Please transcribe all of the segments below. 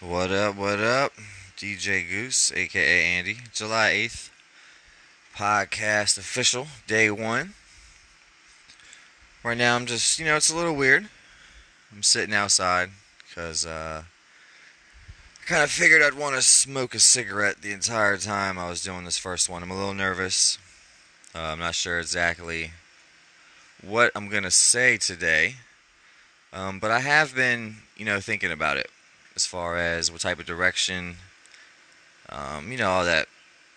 What up, what up? DJ Goose, aka Andy. July 8th, podcast official, day one. Right now, I'm just, you know, it's a little weird. I'm sitting outside because uh, I kind of figured I'd want to smoke a cigarette the entire time I was doing this first one. I'm a little nervous. Uh, I'm not sure exactly what I'm going to say today, um, but I have been, you know, thinking about it as far as what type of direction, um, you know, all that,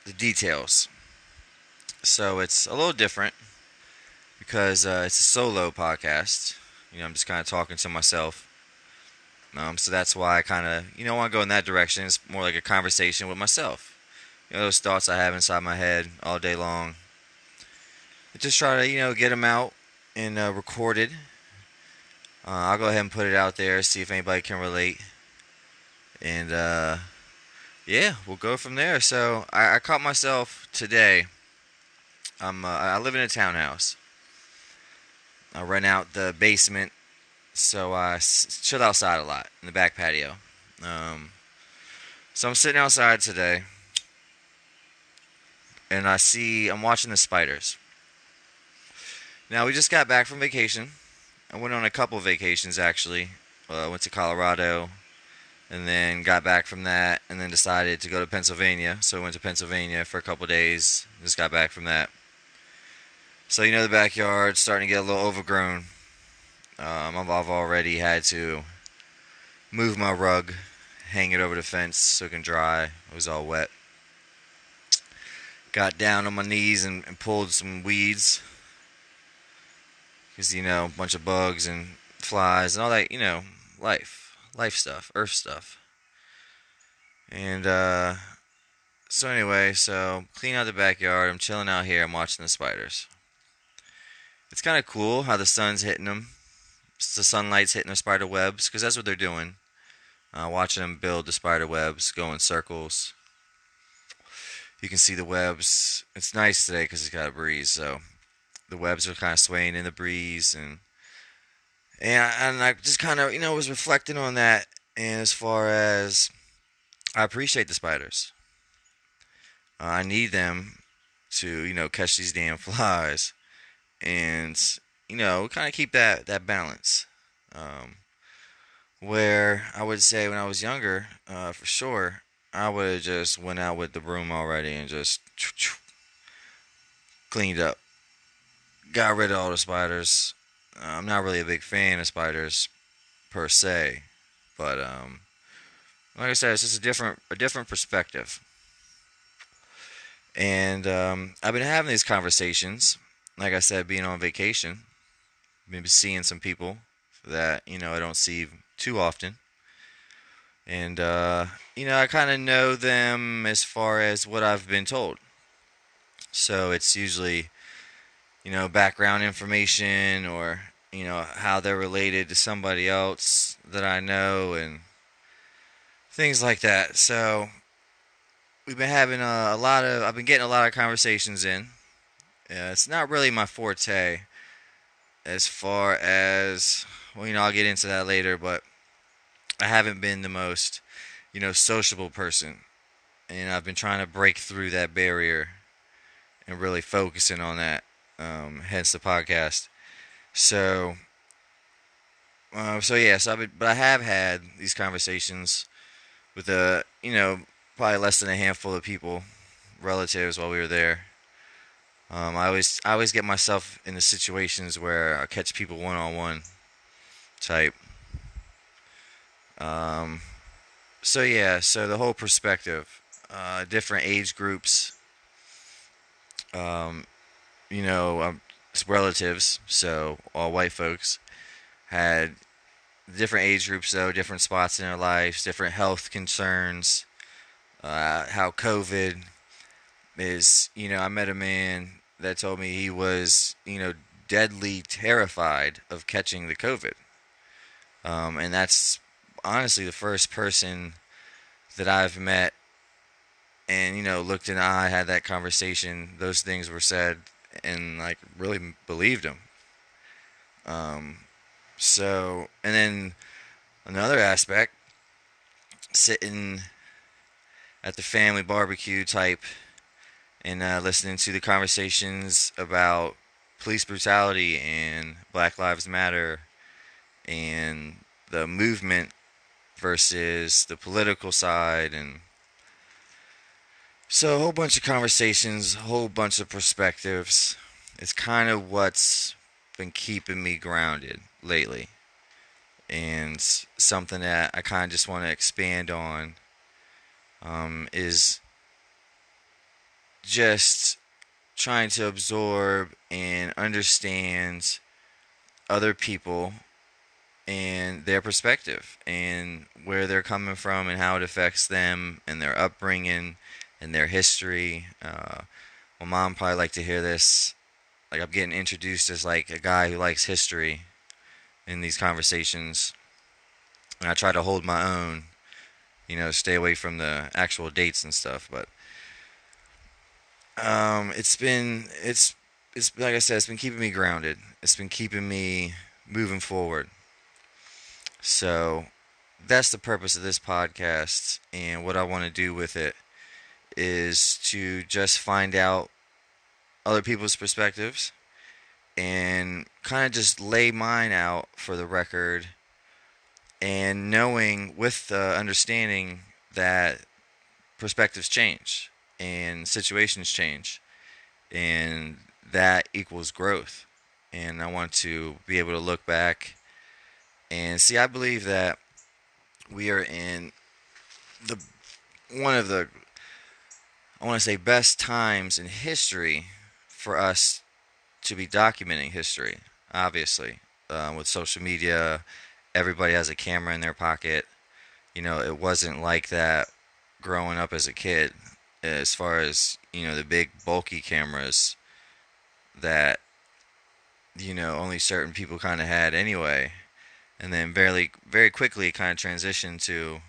the details. So it's a little different because uh, it's a solo podcast. You know, I'm just kind of talking to myself. Um, so that's why I kind of, you know, want to go in that direction. It's more like a conversation with myself. You know, those thoughts I have inside my head all day long. I just try to, you know, get them out and uh, recorded. Uh, I'll go ahead and put it out there, see if anybody can relate and uh, yeah, we'll go from there. So I, I caught myself today. I'm uh, I live in a townhouse. I rent out the basement, so I s- chill outside a lot in the back patio. Um, so I'm sitting outside today, and I see I'm watching the spiders. Now we just got back from vacation. I went on a couple vacations actually. Uh, went to Colorado, and then got back from that and then decided to go to Pennsylvania. So I went to Pennsylvania for a couple days. Just got back from that. So you know the backyard's starting to get a little overgrown. Um, I've already had to move my rug, hang it over the fence so it can dry. It was all wet. Got down on my knees and, and pulled some weeds. Because, you know, a bunch of bugs and flies and all that, you know, life life stuff, earth stuff. And uh, so anyway, so clean out the backyard. I'm chilling out here. I'm watching the spiders. It's kind of cool how the sun's hitting them. The sunlight's hitting the spider webs because that's what they're doing. Uh, watching them build the spider webs, go in circles. You can see the webs. It's nice today because it's got a breeze, so the webs are kind of swaying in the breeze and and and I just kind of you know was reflecting on that, and as far as I appreciate the spiders, uh, I need them to you know catch these damn flies, and you know kind of keep that that balance. Um, where I would say when I was younger, uh, for sure, I would have just went out with the broom already and just cleaned up, got rid of all the spiders, I'm not really a big fan of spiders per se, but um, like I said, it's just a different a different perspective. And um, I've been having these conversations, like I said, being on vacation, maybe seeing some people that you know I don't see too often, and uh, you know I kind of know them as far as what I've been told. So it's usually you know, background information or, you know, how they're related to somebody else that I know and things like that. So we've been having a, a lot of, I've been getting a lot of conversations in. Uh, it's not really my forte as far as, well, you know, I'll get into that later, but I haven't been the most, you know, sociable person. And I've been trying to break through that barrier and really focusing on that um, hence the podcast. So, uh, so yes, yeah, so been, but I have had these conversations with a, you know, probably less than a handful of people, relatives, while we were there. Um, I always, I always get myself in the situations where I catch people one on one, type. Um, so yeah, so the whole perspective, uh, different age groups, um, you know, um, relatives, so all white folks, had different age groups, though, different spots in their lives, different health concerns, uh, how COVID is, you know, I met a man that told me he was, you know, deadly terrified of catching the COVID. Um, and that's honestly the first person that I've met and, you know, looked in the eye, had that conversation. Those things were said and like really believed him. Um, so, and then another aspect sitting at the family barbecue type and uh, listening to the conversations about police brutality and Black Lives Matter and the movement versus the political side and so a whole bunch of conversations, a whole bunch of perspectives. It's kind of what's been keeping me grounded lately. And something that I kind of just want to expand on um, is just trying to absorb and understand other people and their perspective and where they're coming from and how it affects them and their upbringing and their history. Uh, my mom probably like to hear this. Like I'm getting introduced as like a guy who likes history in these conversations, and I try to hold my own. You know, stay away from the actual dates and stuff, but um, it's been it's it's like I said, it's been keeping me grounded. It's been keeping me moving forward. So that's the purpose of this podcast, and what I want to do with it is to just find out other people's perspectives and kind of just lay mine out for the record. And knowing with the understanding that perspectives change and situations change and that equals growth. And i want to be able to look back and see i believe that we are in the one of the I want to say best times in history for us to be documenting history. Obviously, uh, with social media, everybody has a camera in their pocket. You know, it wasn't like that growing up as a kid. As far as you know, the big bulky cameras that you know only certain people kind of had anyway, and then very very quickly kind of transitioned to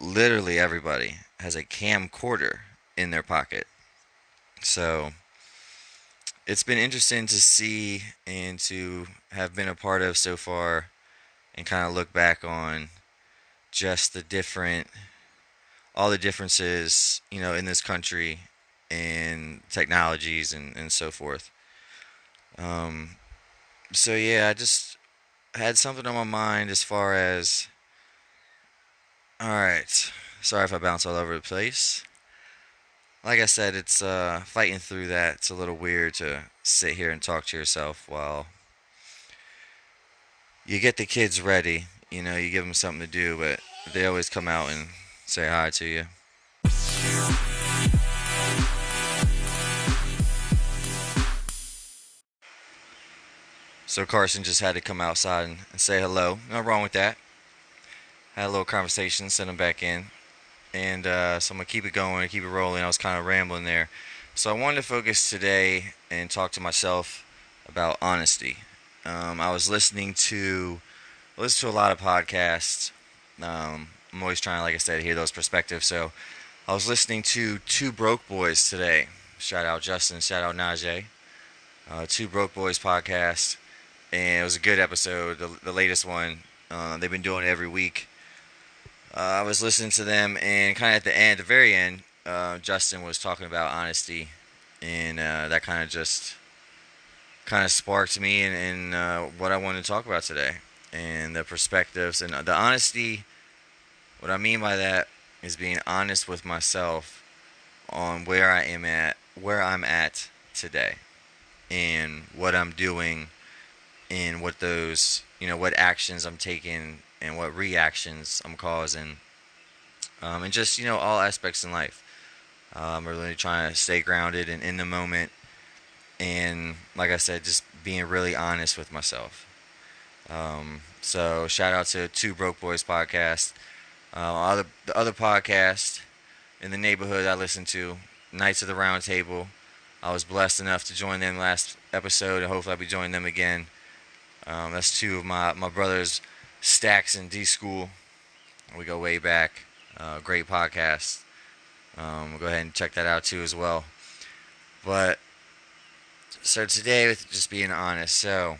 literally everybody has a camcorder in their pocket. So it's been interesting to see and to have been a part of so far and kind of look back on just the different all the differences you know in this country and technologies and, and so forth um, so yeah i just had something on my mind as far as all right. Sorry if I bounce all over the place. Like I said, it's uh, fighting through that. It's a little weird to sit here and talk to yourself while you get the kids ready. You know, you give them something to do, but they always come out and say hi to you. So Carson just had to come outside and, and say hello. No wrong with that had a little conversation, sent him back in, and uh, so I'm gonna keep it going, keep it rolling. I was kind of rambling there, so I wanted to focus today and talk to myself about honesty. Um, I was listening to I listen to a lot of podcasts. Um, I'm always trying, like I said, to hear those perspectives. So I was listening to Two Broke Boys today. Shout out Justin, shout out Najee. Uh, Two Broke Boys podcast, and it was a good episode, the, the latest one. Uh, they've been doing it every week I was listening to them, and kind of at the end, the very end, uh, Justin was talking about honesty, and uh, that kind of just kind of sparked me and, uh, what I wanted to talk about today, and the perspectives and the honesty. What I mean by that is being honest with myself on where I am at, where I'm at today, and what I'm doing, and what those, you know, what actions I'm taking and what reactions I'm causing, um, and just you know all aspects in life. Um, really trying to stay grounded and in the moment, and like I said, just being really honest with myself. Um, so shout out to Two Broke Boys podcast, uh, other the other podcast in the neighborhood I listen to, Knights of the Round Table. I was blessed enough to join them last episode, and hopefully I'll be joining them again. Um, that's two of my my brothers Stacks and D School. We go way back. Uh, great podcast. Um, go ahead and check that out too as well. But so today, with just being honest, so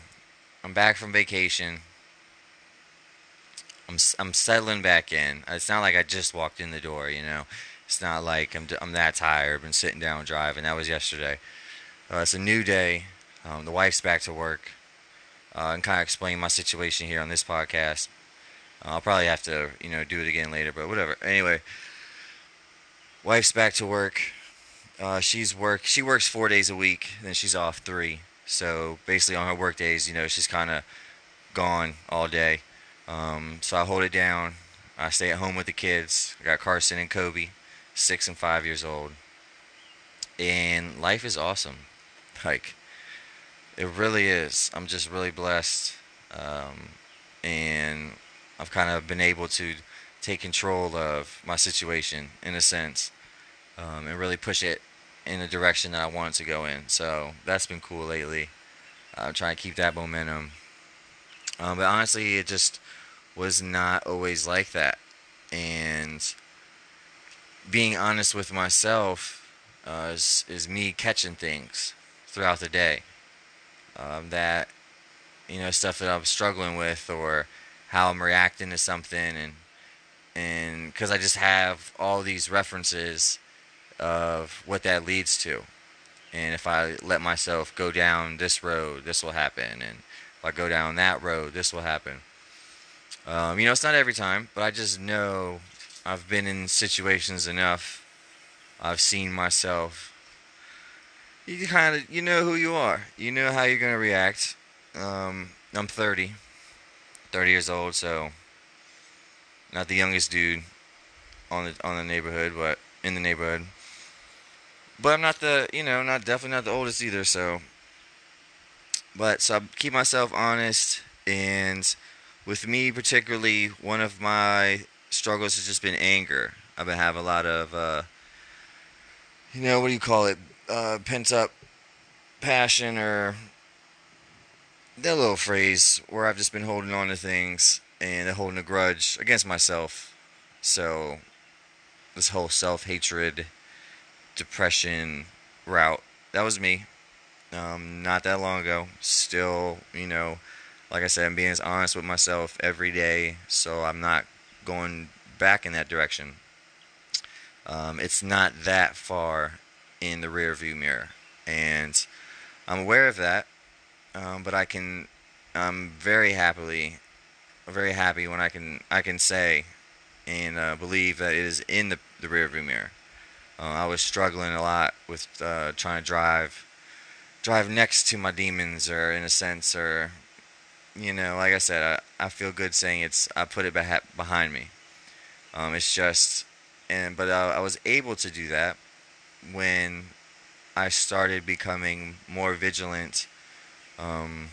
I'm back from vacation. I'm I'm settling back in. It's not like I just walked in the door, you know. It's not like I'm I'm that tired. Been sitting down driving. That was yesterday. Uh, it's a new day. Um, the wife's back to work. Uh, and kind of explain my situation here on this podcast. Uh, I'll probably have to, you know, do it again later, but whatever. Anyway, wife's back to work. Uh, she's work. She works four days a week, then she's off three. So basically, on her work days, you know, she's kind of gone all day. Um, so I hold it down. I stay at home with the kids. I got Carson and Kobe, six and five years old, and life is awesome. Like it really is. I'm just really blessed, um, and I've kind of been able to take control of my situation in a sense, um, and really push it in the direction that I want to go in. So that's been cool lately. I'm trying to keep that momentum. Um, but honestly, it just was not always like that. And being honest with myself uh, is, is me catching things throughout the day um, that, you know, stuff that I'm struggling with or how I'm reacting to something. And, and because I just have all these references of what that leads to. And if I let myself go down this road, this will happen. And if I go down that road, this will happen. Um, you know, it's not every time, but I just know I've been in situations enough. I've seen myself. You kind of, you know who you are. You know how you're to react. Um, I'm 30, 30 years old, so not the youngest dude on the on the neighborhood, but in the neighborhood. But I'm not the, you know, not definitely not the oldest either. So, but so I keep myself honest, and with me particularly, one of my struggles has just been anger. I've been having a lot of, uh, you know, what do you call it, uh, pent up passion or that little phrase where I've just been holding on to things and holding a grudge against myself. So this whole self hatred depression route. That was me. Um, not that long ago. Still, you know, like I said, I'm being as honest with myself every day, so I'm not going back in that direction. Um, it's not that far in the rearview mirror, and I'm aware of that. Um, but I can, I'm very happily, very happy when I can I can say and uh, believe that it is in the the rearview mirror. Uh, I was struggling a lot with uh, trying to drive, drive next to my demons, or in a sense, or you know, like I said, I, I feel good saying it's. I put it behind me. Um, it's just, and but I, I was able to do that when I started becoming more vigilant um,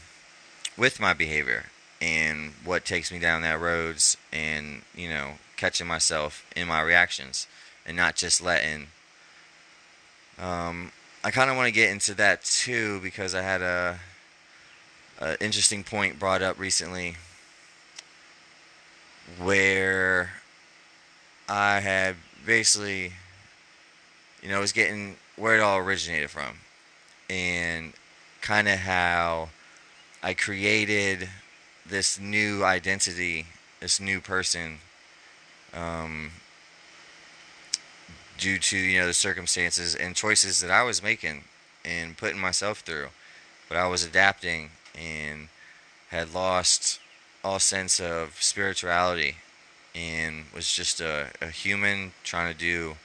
with my behavior and what takes me down that roads, and you know, catching myself in my reactions and not just letting um, I kind of want to get into that too because I had a, a interesting point brought up recently where I had basically, you know, was getting where it all originated from and kind of how I created this new identity, this new person, um, due to you know the circumstances and choices that I was making and putting myself through. But I was adapting and had lost all sense of spirituality and was just a, a human trying to do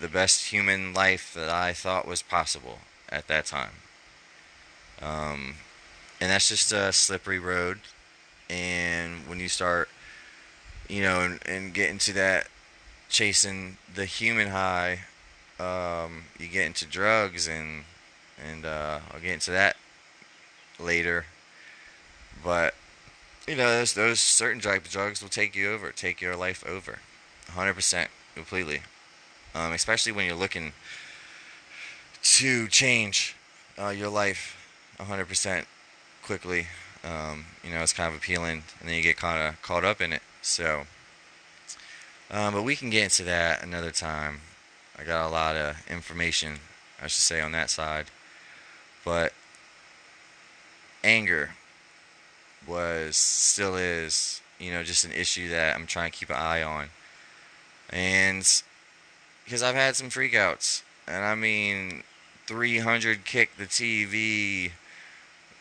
the best human life that I thought was possible at that time. Um, and that's just a slippery road. And when you start, you know, and, and get into that chasing the human high, um, you get into drugs and and uh, I'll get into that later. But you know, those those certain drugs will take you over, take your life over, 100% completely. Um, especially when you're looking to change uh, your life 100% quickly. Um, you know, it's kind of appealing, and then you get kind of caught up in it. So um, but we can get into that another time. I got a lot of information, I should say, on that side. But anger was, still is, you know, just an issue that I'm trying to keep an eye on. And because I've had some freakouts, and I mean, 300 kick the TV,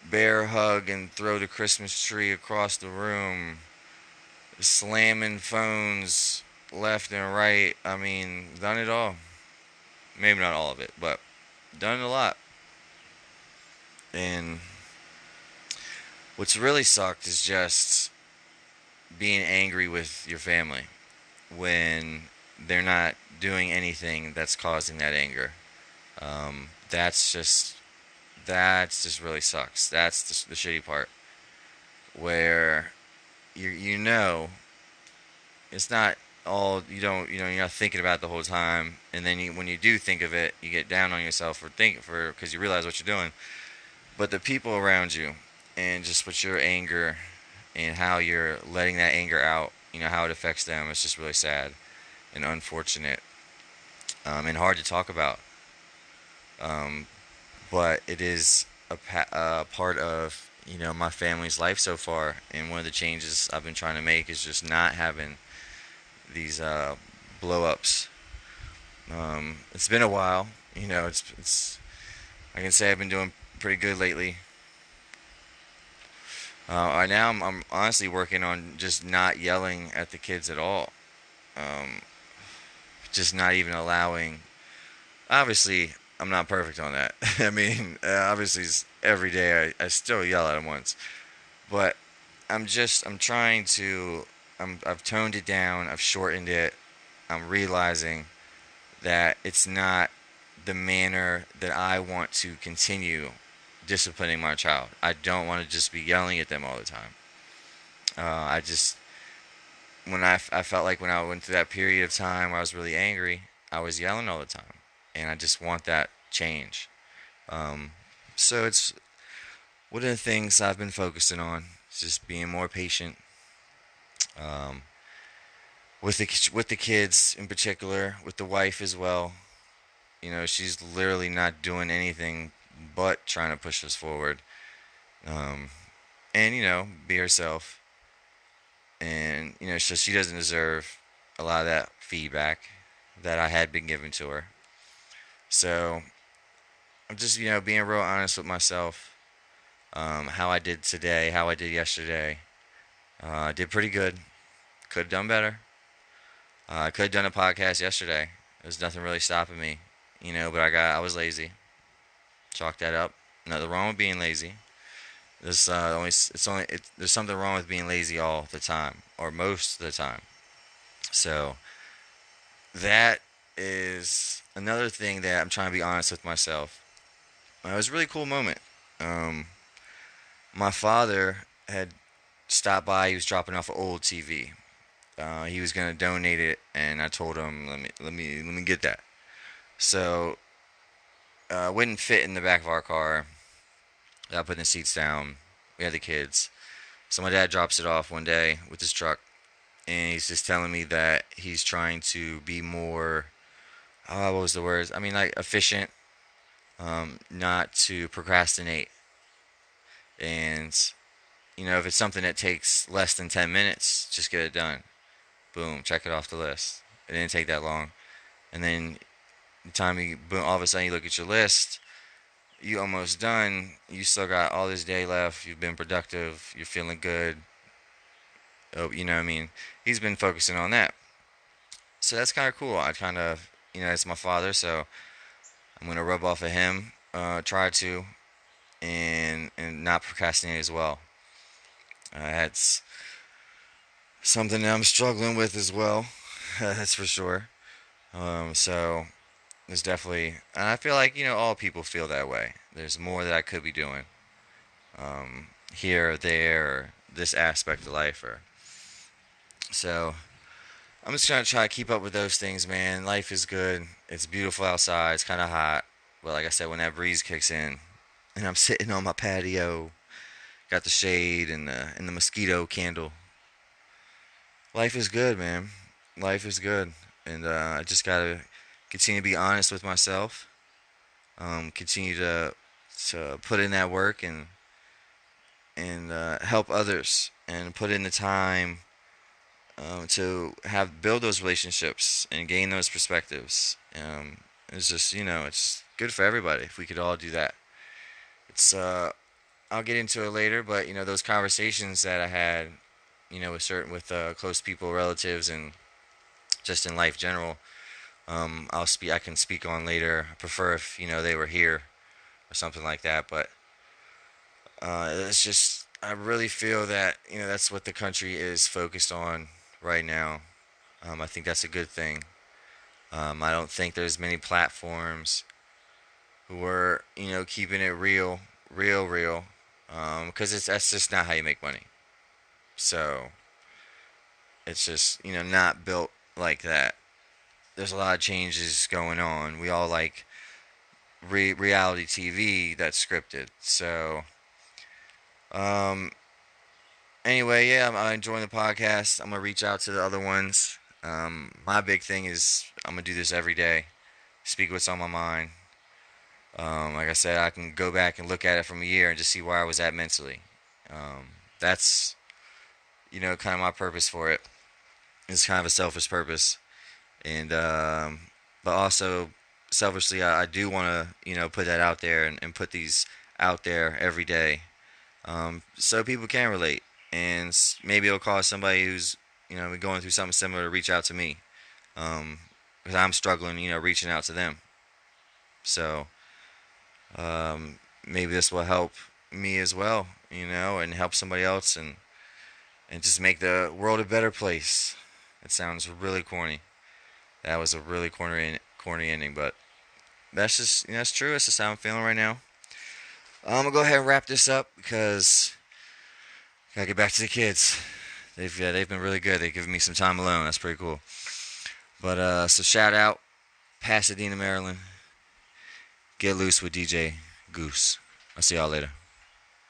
bear hug and throw the Christmas tree across the room, slamming phones left and right. I mean, done it all. Maybe not all of it, but done a lot. And what's really sucked is just being angry with your family when they're not doing anything that's causing that anger. Um, that's just that's just really sucks. That's the, the shitty part where you you know it's not all you don't you know you're not thinking about it the whole time and then you, when you do think of it you get down on yourself for think for because you realize what you're doing but the people around you and just with your anger and how you're letting that anger out you know how it affects them it's just really sad and unfortunate um, and hard to talk about um, but it is a pa- part of you know my family's life so far and one of the changes i've been trying to make is just not having these uh, blow ups. Um, it's been a while, you know. It's it's. I can say I've been doing pretty good lately. Uh, right now, I'm, I'm honestly working on just not yelling at the kids at all. Um, just not even allowing. Obviously, I'm not perfect on that. I mean, uh, obviously, every day I, I still yell at them once, but I'm just I'm trying to I'm, I've toned it down. I've shortened it. I'm realizing that it's not the manner that I want to continue disciplining my child. I don't want to just be yelling at them all the time. Uh, I just, when I, I felt like when I went through that period of time where I was really angry, I was yelling all the time. And I just want that change. Um, so it's one of the things I've been focusing on. Is just being more patient, um, with the with the kids in particular, with the wife as well. You know, she's literally not doing anything but trying to push us forward, um, and you know, be herself. And you know, so she doesn't deserve a lot of that feedback that I had been given to her. So I'm just you know being real honest with myself. Um, how I did today, how I did yesterday, uh, I did pretty good. Could have done better. Uh, I could have done a podcast yesterday. There's nothing really stopping me, you know. But I got I was lazy. Chalk that up. Nothing wrong with being lazy. There's uh, only it's only it, there's something wrong with being lazy all the time or most of the time. So that is another thing that I'm trying to be honest with myself. It was a really cool moment. Um, my father had stopped by. He was dropping off an old TV. Uh, he was gonna donate it, and I told him, "Let me, let me, let me get that." So, uh, wouldn't fit in the back of our car. I put the seats down. We had the kids. So my dad drops it off one day with his truck, and he's just telling me that he's trying to be more. Uh, what was the words? I mean, like efficient, um, not to procrastinate, and you know, if it's something that takes less than 10 minutes, just get it done. Boom, check it off the list. It didn't take that long. And then the time you, boom, all of a sudden you look at your list, you almost done. You still got all this day left. You've been productive. You're feeling good. Oh, you know, what I mean, he's been focusing on that. So that's kind of cool. I kind of, you know, it's my father, so I'm gonna rub off of him. Uh, try to, and and not procrastinate as well. Uh, that's something that I'm struggling with as well. that's for sure. Um, so there's definitely, and I feel like you know all people feel that way. There's more that I could be doing um, here or there, or this aspect of life, or so. I'm just gonna try to keep up with those things, man. Life is good. It's beautiful outside. It's kind of hot, but like I said, when that breeze kicks in, and I'm sitting on my patio Got the shade and the and the mosquito candle. Life is good, man. Life is good, and uh, I just gotta continue to be honest with myself. Um, continue to to put in that work and and uh, help others and put in the time um, to have build those relationships and gain those perspectives. Um, it's just you know it's good for everybody if we could all do that. It's uh, I'll get into it later, but you know those conversations that I had, you know, with certain with uh, close people, relatives, and just in life general. Um, I'll speak. I can speak on later. I prefer if you know they were here or something like that. But uh, it's just I really feel that you know that's what the country is focused on right now. Um, I think that's a good thing. Um, I don't think there's many platforms who are you know keeping it real, real, real, because um, it's that's just not how you make money. So it's just you know not built like that. There's a lot of changes going on. We all like re- reality TV that's scripted. So um, anyway, yeah, I'm, I'm, enjoying the podcast. I'm gonna reach out to the other ones. Um, my big thing is I'm gonna do this every day, speak what's on my mind. Um, like I said, I can go back and look at it from a year and just see where I was at mentally. Um, that's, you know, kind of my purpose for it. It's kind of a selfish purpose, and um, but also selfishly, I, I do want to, you know, put that out there and, and put these out there every day um, so people can relate, and maybe it'll cause somebody who's you know going through something similar to reach out to me, because um, I'm struggling, you know, reaching out to them. So um, maybe this will help me as well, you know, and help somebody else, and and just make the world a better place. It sounds really corny. That was a really corny corny ending, but that's just you know, that's true. That's just how I'm feeling right now. I'm gonna go ahead and wrap this up because I gotta get back to the kids. They've uh, they've been really good. They've given me some time alone. That's pretty cool. But uh, so shout out Pasadena, Maryland. Get loose with DJ Goose. I'll see y'all later.